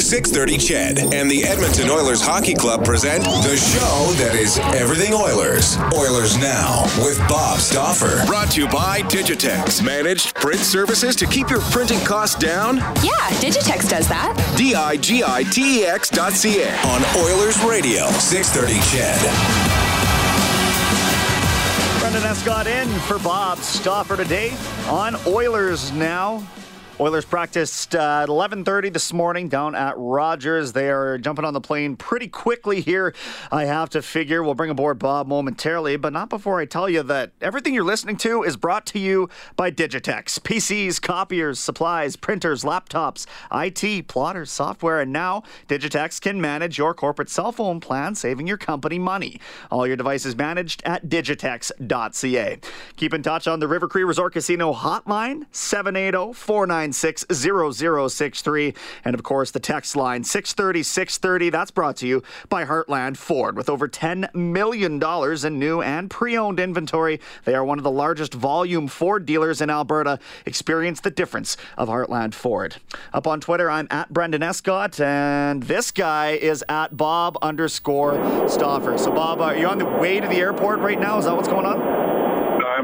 630 CHED and the Edmonton Oilers Hockey Club present the show that is everything Oilers. Oilers Now with Bob Stauffer. Brought to you by Digitex. Managed print services to keep your printing costs down? Yeah, Digitex does that. D I G I T E X dot C A. On Oilers Radio, 630 CHED. Brendan Escott in for Bob Stauffer today on Oilers Now. Oilers practiced uh, at 11:30 this morning down at Rogers. They are jumping on the plane pretty quickly here. I have to figure we'll bring aboard Bob momentarily, but not before I tell you that everything you're listening to is brought to you by Digitex. PCs, copiers, supplies, printers, laptops, IT, plotters, software, and now Digitex can manage your corporate cell phone plan, saving your company money. All your devices managed at digitex.ca. Keep in touch on the River Cree Resort Casino hotline 780 490 0063. And of course, the text line 630 630. That's brought to you by Heartland Ford. With over $10 million in new and pre owned inventory, they are one of the largest volume Ford dealers in Alberta. Experience the difference of Heartland Ford. Up on Twitter, I'm at Brendan Escott, and this guy is at Bob underscore Stauffer. So, Bob, are you on the way to the airport right now? Is that what's going on?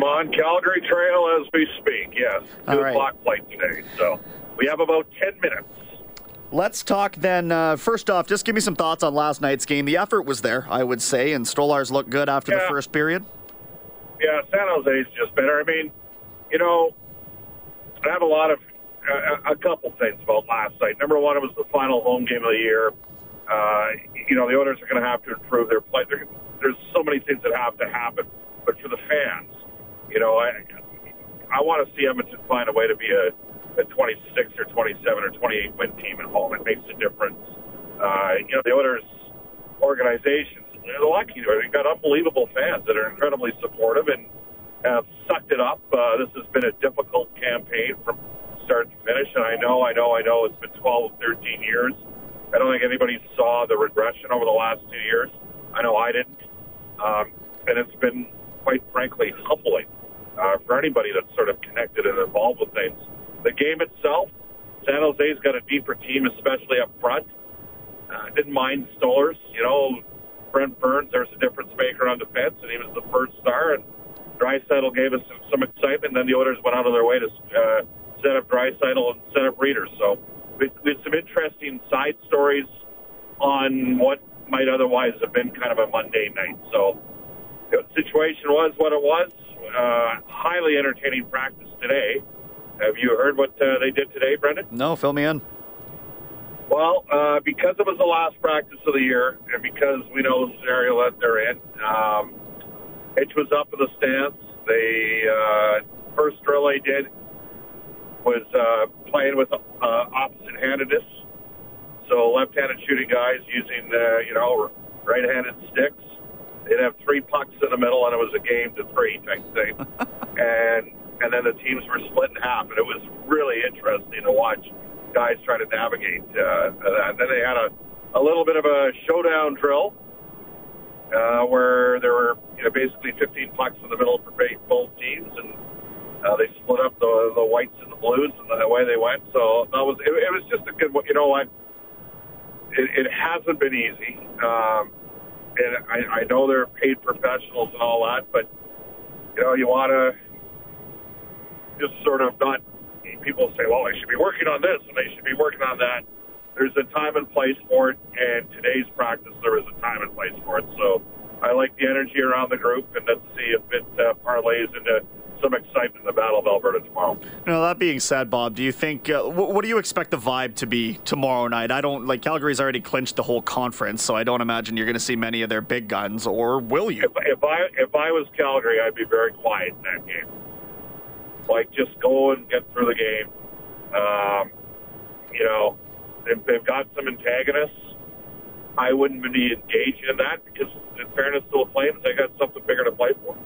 I'm on Calgary Trail as we speak, yes. All Two right. o'clock flight today. So we have about 10 minutes. Let's talk then. Uh, first off, just give me some thoughts on last night's game. The effort was there, I would say, and Stolarz looked good after the first period. Yeah, San Jose's just better. I mean, you know, I have a lot of, a, a couple things about last night. Number one, it was the final home game of the year. Uh, you know, the owners are going to have to improve their play. There, there's so many things that have to happen. But for the fans, you know, I, I want to see Edmonton find a way to be a, a 26 or 27 or 28 win team at home. It makes a difference. Uh, you know, the owners organizations, they're lucky. They've got unbelievable fans that are incredibly supportive and have sucked it up. Uh, this has been a difficult campaign from start to finish, and I know, I know, I know it's been 12, 13 years. I don't think anybody saw the regression over the last two years. I know I didn't. Um, and it's been, quite frankly, humbling uh, for anybody that's sort of connected and involved with things. The game itself, San Jose's got a deeper team, especially up front. Uh, didn't mind Stolarz. You know, Brent Burns, there's a difference maker on defense, and he was the first star. And Draisaitl gave us some, some excitement. Then the Oilers went out of their way to uh, set up Draisaitl and set up Readers. So we, we had some interesting side stories on what might otherwise have been kind of a mundane night. So the situation was what it was. Uh, highly entertaining practice today. Have you heard what uh, they did today, Brendan? No, fill me in. Well, uh, because it was the last practice of the year, and because we know the scenario that they're in, um, Hitch was up in the stands. They uh, first drill they did was uh, playing with uh, opposite-handedness, so left-handed shooting guys using uh, you know right-handed sticks. They'd have three pucks in the middle, and it was a game to three type thing. and and then the teams were split in half, and it was really interesting to watch guys try to navigate. Uh, and then they had a, a little bit of a showdown drill uh, where there were you know basically 15 pucks in the middle for both teams, and uh, they split up the the whites and the blues, and the way they went. So that was it, it was just a good. one. You know what? It, it hasn't been easy, um, and I, I know they're paid professionals and all that, but you know you want to just sort of not. People say, "Well, they should be working on this and they should be working on that." There's a time and place for it, and today's practice there was a time and place for it. So I like the energy around the group, and let's see if it uh, parlays into some excitement in the Battle of Alberta tomorrow. Now, that being said, Bob, do you think, uh, wh- what do you expect the vibe to be tomorrow night? I don't, like, Calgary's already clinched the whole conference, so I don't imagine you're going to see many of their big guns, or will you? If, if I if I was Calgary, I'd be very quiet in that game. Like just go and get through the game. Um, you know, if they've got some antagonists, I wouldn't be engaging in that because, in fairness to the Flames, they got something bigger to play for.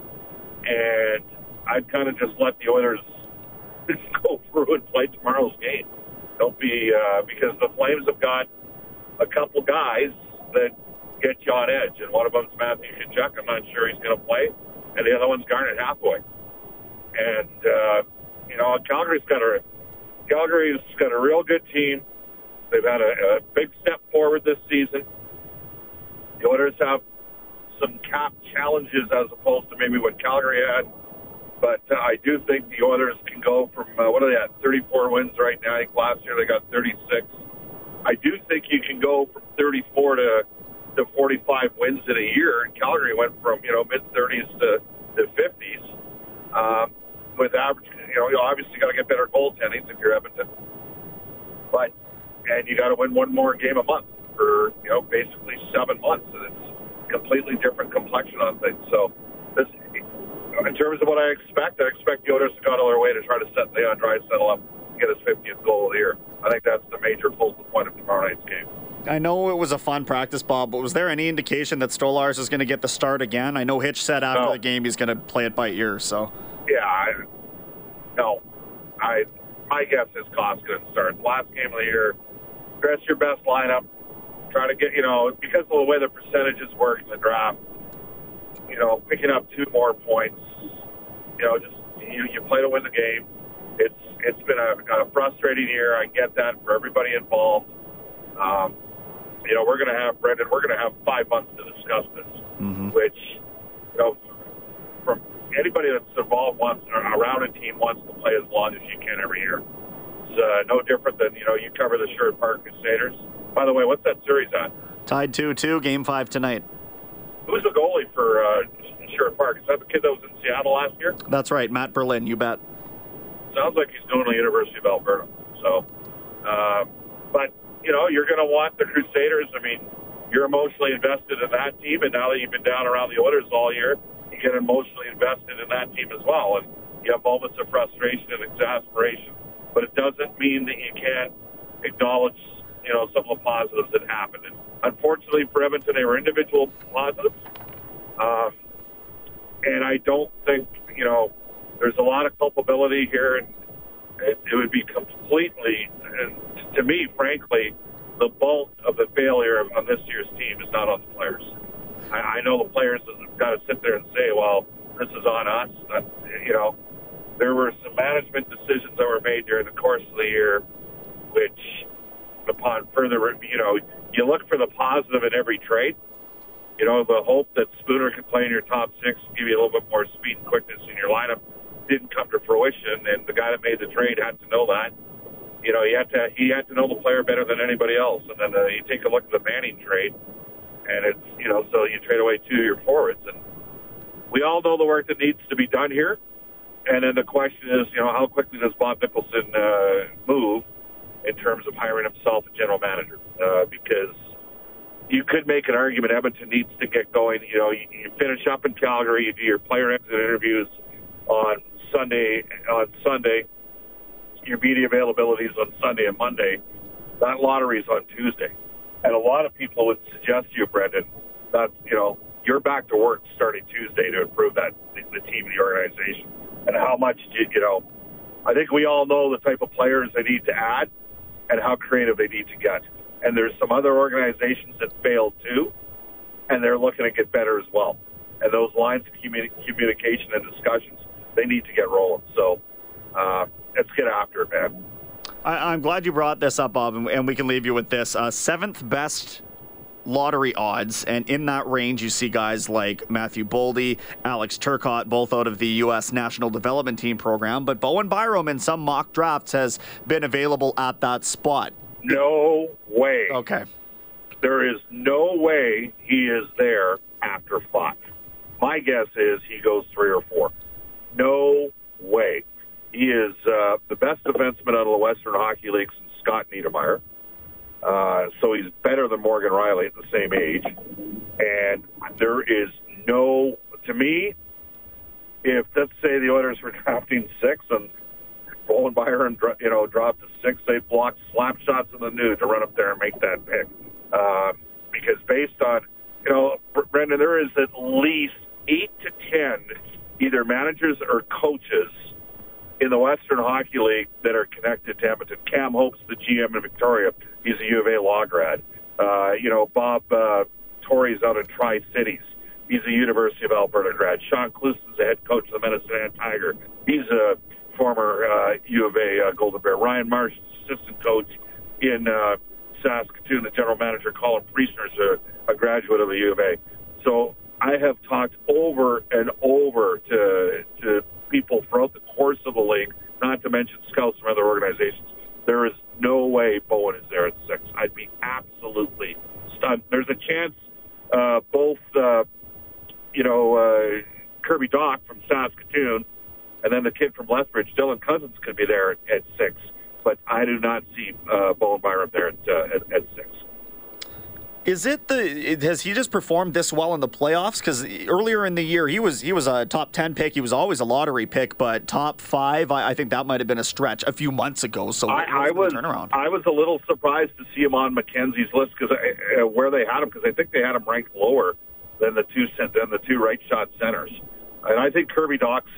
And I'd kind of just let the Oilers go through and play tomorrow's game. Don't be uh, because the Flames have got a couple guys that get you on edge, and one of them's Matthew Tkachuk. I'm not sure he's going to play, and the other one's Garnet Hathaway. And uh, you know, Calgary's got a Calgary's got a real good team. They've had a, a big step forward this season. The Oilers have some cap challenges as opposed to maybe what Calgary had. But uh, I do think the Oilers can go from uh, what are they at? 34 wins right now. I think last year they got 36. I do think you can go from 34 to to 45 wins in a year. And Calgary went from you know mid 30s to the 50s um, with average. You know, you obviously got to get better goaltending if you're Edmonton, but and you got to win one more game a month for you know basically seven months, and it's completely different complexion on things. So this, in terms of what I expect, I expect Oilers to go out of their way to try to set Leon Draisaitl up to get his 50th goal of the year. I think that's the major focal point of tomorrow night's game. I know it was a fun practice, Bob, but was there any indication that Stolarz is going to get the start again? I know Hitch said after No. the game he's going to play it by ear, so. Yeah, I, no, I my guess is Koskinen starts last game of the year. Dress your best lineup. Try to get you know because of the way the percentages work in the draft. You know, picking up two more points. You know, just you, you play to win the game. It's it's been a, a frustrating year. I get that for everybody involved. Um, you know, we're going to have Brendan. We're going to have five months to discuss this, which you know from anybody that's involved wants around a team wants to play as long as you can every year. It's uh, no different than you know you cover the Sherwood Park Crusaders. By the way, what's that series at? Tied 2 2, game five tonight. Who's the goalie for uh, Sherwood Park? Is that the kid that was in Seattle last year? That's right, Matt Berlin, you bet. Sounds like he's doing the University of Alberta. So, uh, but you know, you're going to want the Crusaders. I mean, you're emotionally invested in that team, and now that you've been down around the Oilers all year, you get emotionally invested in that team as well. And you have moments of frustration and exasperation, but it doesn't mean that you can't acknowledge, you know, some of the positives that happened. And unfortunately for Edmonton, they were individual positives. Um, and I don't think, you know, there's a lot of culpability here, and it, it would be completely, and to me, frankly, the bulk of the failure on this year's team is not on the players. I, I know the players have got to sit there and say, well, this is on us. Uh, you know, there were some management decisions that were made during the course of the year, which, upon further, you know, you look for the positive in every trade. You know, the hope that Spooner could play in your top six, give you a little bit more speed and quickness in your lineup, didn't come to fruition. And the guy that made the trade had to know that. You know, he had to he had to know the player better than anybody else. And then uh, you take a look at the Manning trade, and it's you know, so you trade away two of your forwards, and we all know the work that needs to be done here. And then the question is, you know, how quickly does Bob Nicholson uh, move in terms of hiring himself a general manager? Uh, because you could make an argument Edmonton needs to get going. You know, you, you finish up in Calgary, you do your player exit interviews on Sunday. On Sunday, your media availabilities on Sunday and Monday. That lottery's on Tuesday, and a lot of people would suggest to you, Brendan, that you know you're back to work starting Tuesday to improve that the, team, the organization, and how much you, you know. I think we all know the type of players they need to add and how creative they need to get. And there's some other organizations that failed too, and they're looking to get better as well. And those lines of communi- communication and discussions, they need to get rolling. So uh, let's get after it, man. I, I'm glad you brought this up, Bob, and, and we can leave you with this. Uh, seventh best lottery odds, and in that range, you see guys like Matthew Boldy, Alex Turcotte, both out of the U.S. National Development Team program. But Bowen Byram in some mock drafts has been available at that spot. No way. Okay. There is no way he is there after five. My guess is he goes three or four. No way. He is uh, the best defenseman out of the Western Hockey League since Scott Niedermayer. Uh, so he's better than Morgan Rielly at the same age. And there is no, to me, if let's say the Oilers were drafting six and Bowen Byram, you know, dropped to six, they blocked slap shots in the new to run up there and make that pick. Uh, because based on, you know, Brendan, there is at least eight to ten either managers or coaches in the Western Hockey League that are connected to Edmonton. Cam Hope's the GM in Victoria. He's a U of A law grad. Uh, you know, Bob uh, Tory's out in Tri Cities. He's a University of Alberta grad. Shaun Clouston's the head coach of the Medicine Tiger. He's a former uh, U of A uh, Ryan Marsh, assistant coach in uh, Saskatoon. The general manager, Colin Priestner, is a, a graduate of the U of A. So I have talked over and over to people throughout the course of the league, not to mention scouts from other organizations. There is no way Bowen is there at six. I'd be absolutely stunned. There's a chance uh, both, uh, you know, uh, Kirby Dach from Saskatoon and then the kid from Lethbridge, Dylan Cozens, could be there at, at six. But I do not see uh, Bowen Byram there at, uh, at, at six. Is it the has he just performed this well in the playoffs? Because earlier in the year he was he was a top ten pick. He was always a lottery pick, but top five, I, I think that might have been a stretch a few months ago. So I, I was turnaround? I was a little surprised to see him on McKenzie's list because uh, where they had him because I think they had him ranked lower than the two than the two right shot centers, and I think Kirby Dach's.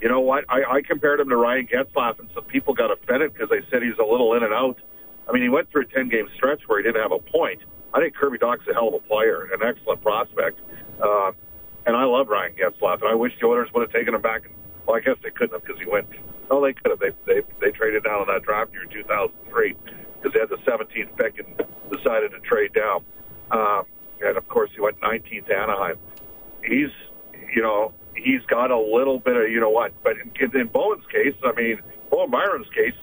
You know what? I, I compared him to Ryan Getzlaf, and some people got offended because they said he's a little in and out. I mean, he went through a ten game stretch where he didn't have a point I think Kirby Dach's a hell of a player, an excellent prospect. Uh, and I love Ryan Getzlaf, and I wish the Oilers would have taken him back. Well, I guess they couldn't have because he went. Oh, they could have. They they they traded down on that draft year in 2003 because they had the 17th pick and decided to trade down. Um, and of course, he went 19th to Anaheim. He's, you know, he's got a little bit of, you know what. But in, in Bowen's case, I mean, Bowen Byram's case,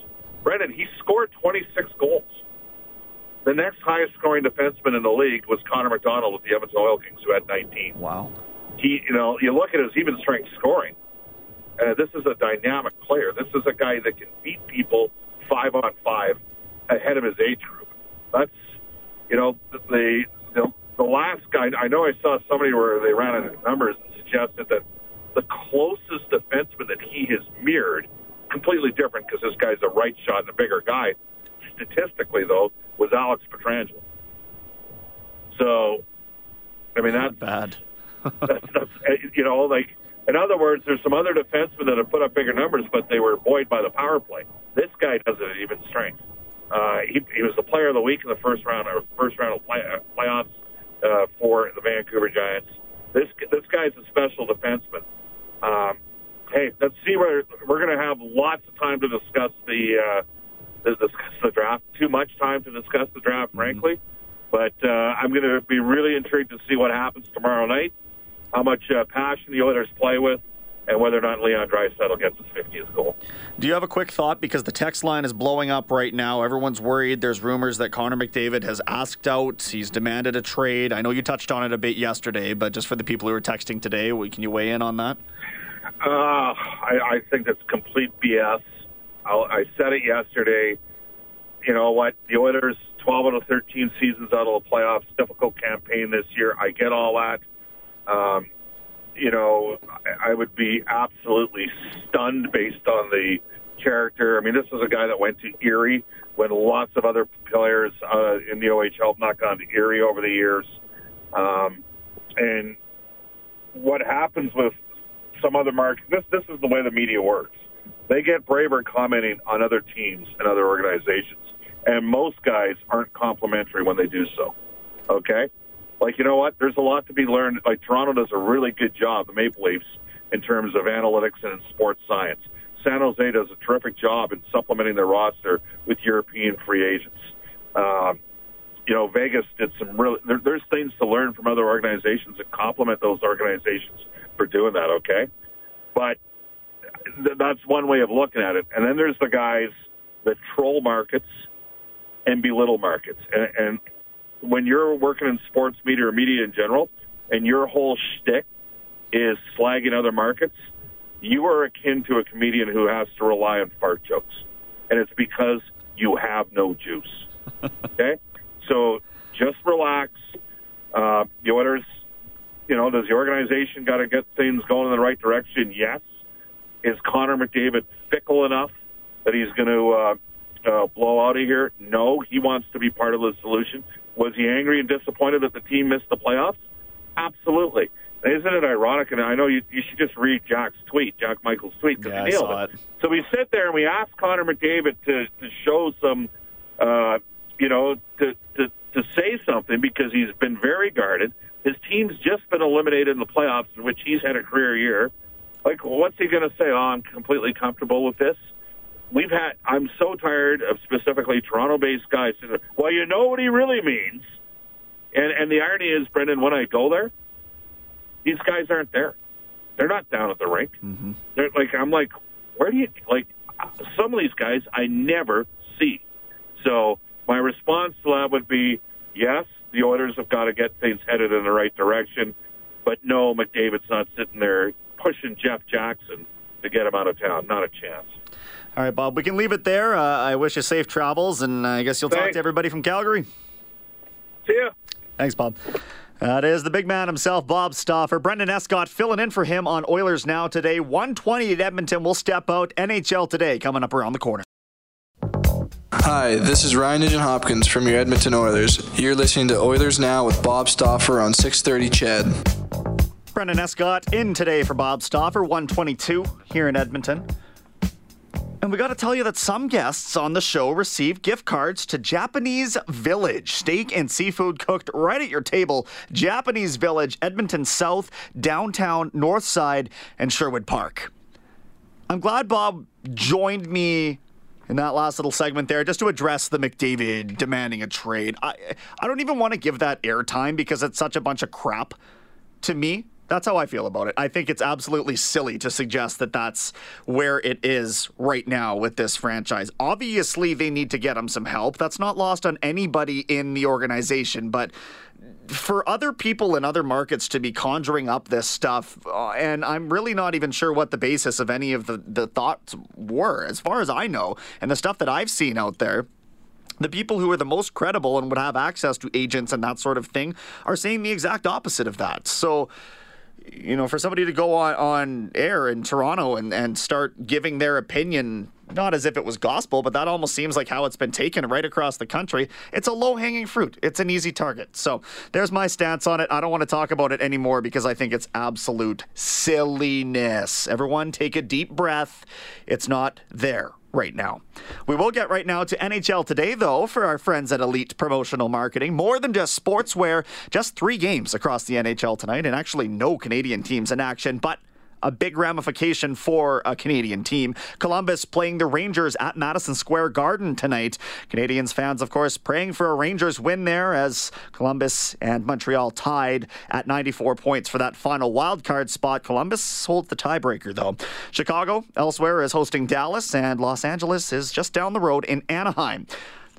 Brendan, he scored 26 goals. The next highest scoring defenseman in the league was Connor McDonald with the Edmonton Oil Kings, who had 19. Wow. He, you know, you look at his even strength scoring. Uh, this is a dynamic player. This is a guy that can beat people five on five ahead of his age group. That's, you know, the the, the last guy. I know I saw somebody where they ran out of numbers and suggested that the closest defenseman that he has mirrored, completely different because this guy's a right shot and a bigger guy. Statistically, though, was Alex Pietrangelo. So, I mean, that's bad. that's, that's, you know, like, in other words, there's some other defensemen that have put up bigger numbers, but they were buoyed by the power play. This guy does it at even strength. Uh, he, he was the player of the week in the first round or first round of play, uh, playoffs uh, for the Vancouver Giants. This this guy's a special defenseman. Um, hey, let's see where we're going to have lots of time to discuss the uh, to discuss the draft. Too much time to discuss the draft, mm-hmm. frankly. Mm-hmm. But uh, I'm going to be really intrigued to see what happens tomorrow night, how much uh, passion the Oilers play with, and whether or not Leon Draisaitl gets his 50th goal. Do you have a quick thought? Because the text line is blowing up right now. Everyone's worried. There's rumors that Connor McDavid has asked out. He's demanded a trade. I know you touched on it a bit yesterday, but just for the people who are texting today, can you weigh in on that? Uh, I, I think that's complete BS. I'll, I said it yesterday. You know what? The Oilers, 12 out of 13 seasons out of the playoffs, difficult campaign this year. I get all that. Um, you know, I, I would be absolutely stunned based on the character. I mean, this is a guy that went to Erie when lots of other players uh, in the OHL have not gone to Erie over the years. Um, and what happens with some other markets, this, this is the way the media works they get braver commenting on other teams and other organizations. And most guys aren't complimentary when they do so. Okay? Like, you know what? There's a lot to be learned. Like, Toronto does a really good job, the Maple Leafs, in terms of analytics and sports science. San Jose does a terrific job in supplementing their roster with European free agents. Um, you know, Vegas did some really, there, there's things to learn from other organizations and complement those organizations for doing that, okay? But that's one way of looking at it. And then there's the guys that troll markets and belittle markets. And, and when you're working in sports media or media in general, and your whole shtick is slagging other markets, you are akin to a comedian who has to rely on fart jokes. And it's because you have no juice. Okay? so just relax. Uh, the Oilers, you know, does the organization got to get things going in the right direction? Yes. Is Connor McDavid fickle enough that he's going to uh, uh, blow out of here? No, he wants to be part of the solution. Was he angry and disappointed that the team missed the playoffs? Absolutely. Isn't it ironic? And I know you, you should just read Jack's tweet, Jack Michaels' tweet, because yeah, he nailed it. it. So we sit there and we ask Connor McDavid to, to show some, uh, you know, to, to, to say something because he's been very guarded. His team's just been eliminated in the playoffs, in which he's had a career year. Like, what's he going to say? Oh, I'm completely comfortable with this. We've had. I'm so tired of specifically Toronto-based guys. Well, you know what he really means. And and the irony is, Brendan, when I go there, these guys aren't there. They're not down at the rink. Mm-hmm. They're like, I'm like, where do you like? Some of these guys I never see. So my response to that would be, yes, the Oilers have got to get things headed in the right direction, but no, McDavid's not sitting there pushing Jeff Jackson to get him out of town. Not a chance. All right, Bob, we can leave it there. Uh, I wish you safe travels, and I guess you'll talk to everybody from Calgary. See ya. Thanks, Bob. That is the big man himself, Bob Stauffer. Brendan Escott filling in for him on Oilers Now today. 120 at Edmonton will step out. NHL today coming up around the corner. Hi, this is Ryan Nugent Hopkins from your Edmonton Oilers. You're listening to Oilers Now with Bob Stauffer on 630 Ched. Brendan Escott in today for Bob Stauffer, 122 here in Edmonton. And we got to tell you that some guests on the show receive gift cards to Japanese Village. Steak and seafood cooked right at your table. Japanese Village, Edmonton South, downtown, North Side, and Sherwood Park. I'm glad Bob joined me in that last little segment there just to address the McDavid demanding a trade. I I don't even want to give that airtime because it's such a bunch of crap to me. That's how I feel about it. I think it's absolutely silly to suggest that that's where it is right now with this franchise. Obviously, they need to get him some help. That's not lost on anybody in the organization, but for other people in other markets to be conjuring up this stuff, uh, and I'm really not even sure what the basis of any of the, the thoughts were, as far as I know, and the stuff that I've seen out there the people who are the most credible and would have access to agents and that sort of thing are saying the exact opposite of that. So, you know, for somebody to go on, on air in Toronto and, and start giving their opinion, not as if it was gospel, but that almost seems like how it's been taken right across the country. It's a low hanging fruit, it's an easy target. So there's my stance on it. I don't want to talk about it anymore because I think it's absolute silliness. Everyone take a deep breath. It's not there right now. We will get right now to NHL today, though, for our friends at Elite Promotional Marketing. More than just sportswear, just three games across the NHL tonight, and actually no Canadian teams in action, but a big ramification for a Canadian team. Columbus playing the Rangers at Madison Square Garden tonight. Canadiens fans, of course, praying for a Rangers win there as Columbus and Montreal tied at 94 points for that final wild card spot. Columbus holds the tiebreaker, though. Chicago, elsewhere, is hosting Dallas, and Los Angeles is just down the road in Anaheim.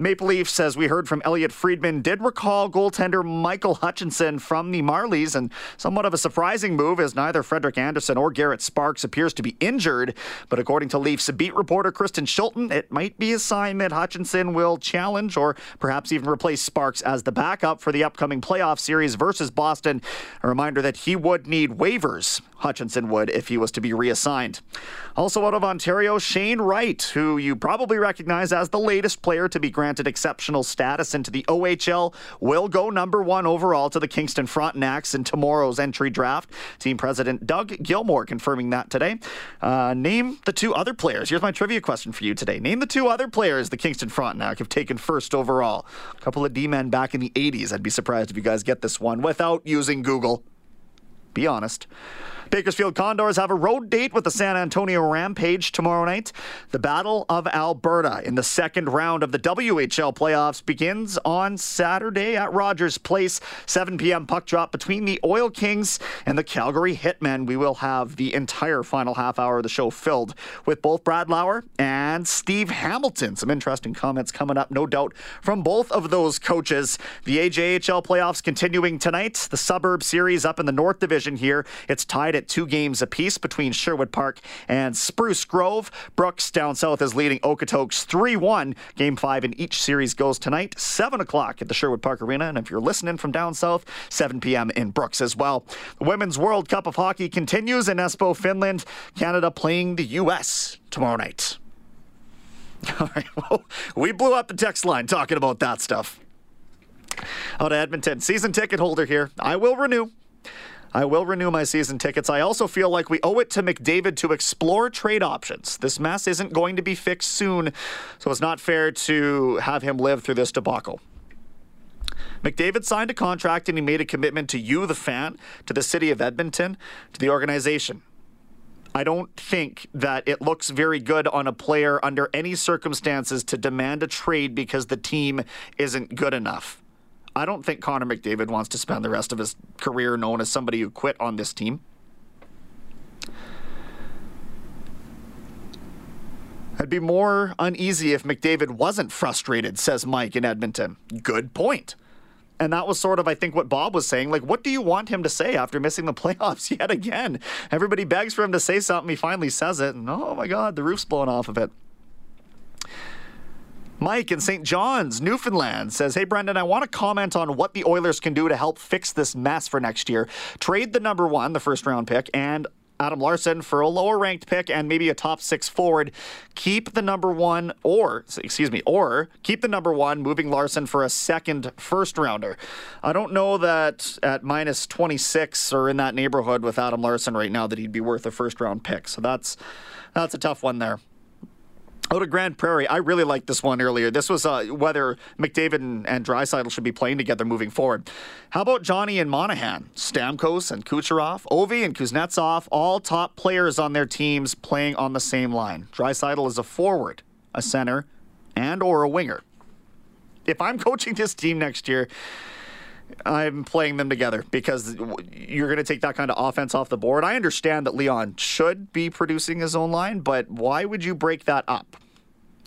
Maple Leafs, as we heard from Elliotte Friedman, did recall goaltender Michael Hutchinson from the Marlies, and somewhat of a surprising move as neither Frederik Andersen or Garrett Sparks appears to be injured. But according to Leafs beat reporter Kristen Shilton, it might be a sign that Hutchinson will challenge or perhaps even replace Sparks as the backup for the upcoming playoff series versus Boston. A reminder that he would need waivers. Hutchinson would if he was to be reassigned. Also out of Ontario, Shane Wright, who you probably recognize as the latest player to be granted exceptional status into the OHL, will go number one overall to the Kingston Frontenacs in tomorrow's entry draft. Team president Doug Gilmour confirming that today. Uh, name the two other players. Here's my trivia question for you today. Name the two other players the Kingston Frontenac have taken first overall. A couple of D-men back in the 80s. I'd be surprised if you guys get this one without using Google. Be honest. Bakersfield Condors have a road date with the San Antonio Rampage tomorrow night. The Battle of Alberta in the second round of the WHL playoffs begins on Saturday at Rogers Place. 7 p.m. puck drop between the Oil Kings and the Calgary Hitmen. We will have the entire final half hour of the show filled with both Brad Lauer and Steve Hamilton. Some interesting comments coming up, no doubt, from both of those coaches. The AJHL playoffs continuing tonight. The Suburb Series up in the North Division here. It's tied at two games apiece between Sherwood Park and Spruce Grove. Brooks down south is leading Okotoks 3 1. Game five in each series goes tonight, 7 o'clock at the Sherwood Park Arena. And if you're listening from down south, 7 p.m. in Brooks as well. The Women's World Cup of Hockey continues in Espoo, Finland. Canada playing the U.S. tomorrow night. All right, well, we blew up the text line talking about that stuff. Out of Edmonton, season ticket holder here. I will renew. I will renew my season tickets. I also feel like we owe it to McDavid to explore trade options. This mess isn't going to be fixed soon, so it's not fair to have him live through this debacle. McDavid signed a contract and he made a commitment to you, the fan, to the city of Edmonton, to the organization. I don't think that it looks very good on a player under any circumstances to demand a trade because the team isn't good enough. I don't think Connor McDavid wants to spend the rest of his career known as somebody who quit on this team. I'd be more uneasy if McDavid wasn't frustrated, says Mike in Edmonton. Good point. And that was sort of, I think, what Bob was saying. Like, what do you want him to say after missing the playoffs yet again? Everybody begs for him to say something. He finally says it. And oh my God, the roof's blown off of it. Mike in St. John's, Newfoundland says, Hey, Brendan, I want to comment on what the Oilers can do to help fix this mess for next year. Trade the number one, the first round pick, and Adam Larsson for a lower ranked pick and maybe a top six forward. Keep the number one, or, excuse me, or keep the number one, moving Larsson for a second first rounder. I don't know that at minus 26 or in that neighborhood with Adam Larsson right now that he'd be worth a first round pick. So that's, that's a tough one there. Out of Grande Prairie, I really liked this one earlier. This was uh, whether McDavid and, and should be playing together moving forward. How about Johnny and Monahan, Stamkos and Kucherov, Ovi and Kuznetsov, all top players on their teams playing on the same line. Draisaitl is a forward, a center, and or a winger. If I'm coaching this team next year, I'm playing them together because you're going to take that kind of offense off the board. I understand that Leon should be producing his own line, but why would you break that up?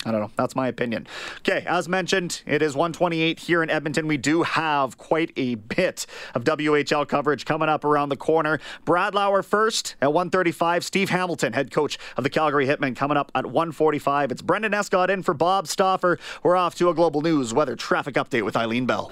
I don't know. That's my opinion. Okay, as mentioned, it is 128 here in Edmonton. We do have quite a bit of WHL coverage coming up around the corner. Brad Lauer first at 135. Steve Hamilton, head coach of the Calgary Hitmen, coming up at 145. It's Brendan Escott in for Bob Stauffer. We're off to a global news weather traffic update with Eileen Bell.